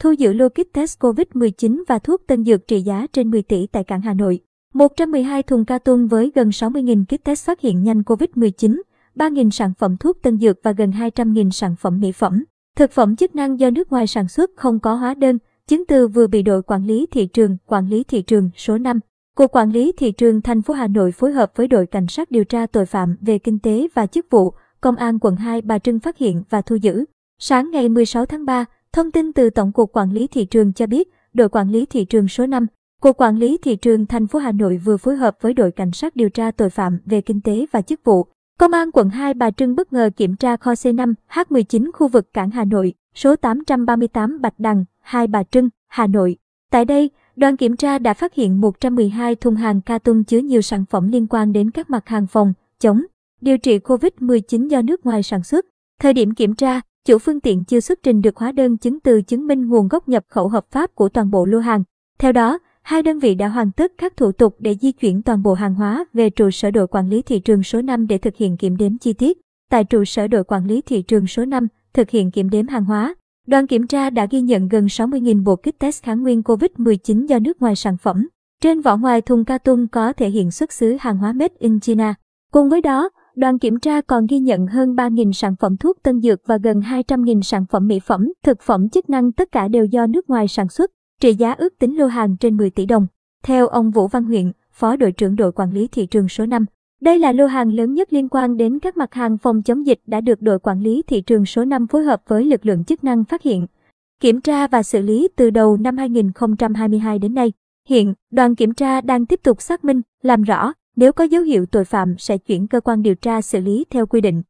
thu giữ lô kit test COVID-19 và thuốc tân dược trị giá trên 10 tỷ tại cảng Hà Nội. 112 thùng ca tông với gần 60.000 kit test phát hiện nhanh COVID-19, 3.000 sản phẩm thuốc tân dược và gần 200.000 sản phẩm mỹ phẩm. Thực phẩm chức năng do nước ngoài sản xuất không có hóa đơn, chứng từ vừa bị đội quản lý thị trường, quản lý thị trường số 5. Cục Quản lý Thị trường thành phố Hà Nội phối hợp với đội Cảnh sát điều tra tội phạm về kinh tế và chức vụ, Công an quận 2 Bà Trưng phát hiện và thu giữ. Sáng ngày 16 tháng 3, thông tin từ Tổng cục Quản lý Thị trường cho biết, đội Quản lý Thị trường số 5, Cục Quản lý Thị trường thành phố Hà Nội vừa phối hợp với đội Cảnh sát điều tra tội phạm về kinh tế và chức vụ, Công an quận 2 Bà Trưng bất ngờ kiểm tra kho C5 H19 khu vực cảng Hà Nội, số 838 Bạch Đằng, 2 Bà Trưng, Hà Nội. Tại đây, đoàn kiểm tra đã phát hiện 112 thùng hàng ca tung chứa nhiều sản phẩm liên quan đến các mặt hàng phòng, chống, điều trị COVID-19 do nước ngoài sản xuất. Thời điểm kiểm tra, chủ phương tiện chưa xuất trình được hóa đơn chứng từ chứng minh nguồn gốc nhập khẩu hợp pháp của toàn bộ lô hàng. Theo đó, hai đơn vị đã hoàn tất các thủ tục để di chuyển toàn bộ hàng hóa về trụ sở đội quản lý thị trường số 5 để thực hiện kiểm đếm chi tiết. Tại trụ sở đội quản lý thị trường số 5, thực hiện kiểm đếm hàng hóa, đoàn kiểm tra đã ghi nhận gần 60.000 bộ kit test kháng nguyên COVID-19 do nước ngoài sản phẩm. Trên vỏ ngoài thùng ca có thể hiện xuất xứ hàng hóa made in China. Cùng với đó, đoàn kiểm tra còn ghi nhận hơn 3.000 sản phẩm thuốc tân dược và gần 200.000 sản phẩm mỹ phẩm, thực phẩm chức năng tất cả đều do nước ngoài sản xuất trị giá ước tính lô hàng trên 10 tỷ đồng. Theo ông Vũ Văn Huyện, Phó đội trưởng đội quản lý thị trường số 5, đây là lô hàng lớn nhất liên quan đến các mặt hàng phòng chống dịch đã được đội quản lý thị trường số 5 phối hợp với lực lượng chức năng phát hiện, kiểm tra và xử lý từ đầu năm 2022 đến nay. Hiện, đoàn kiểm tra đang tiếp tục xác minh, làm rõ, nếu có dấu hiệu tội phạm sẽ chuyển cơ quan điều tra xử lý theo quy định.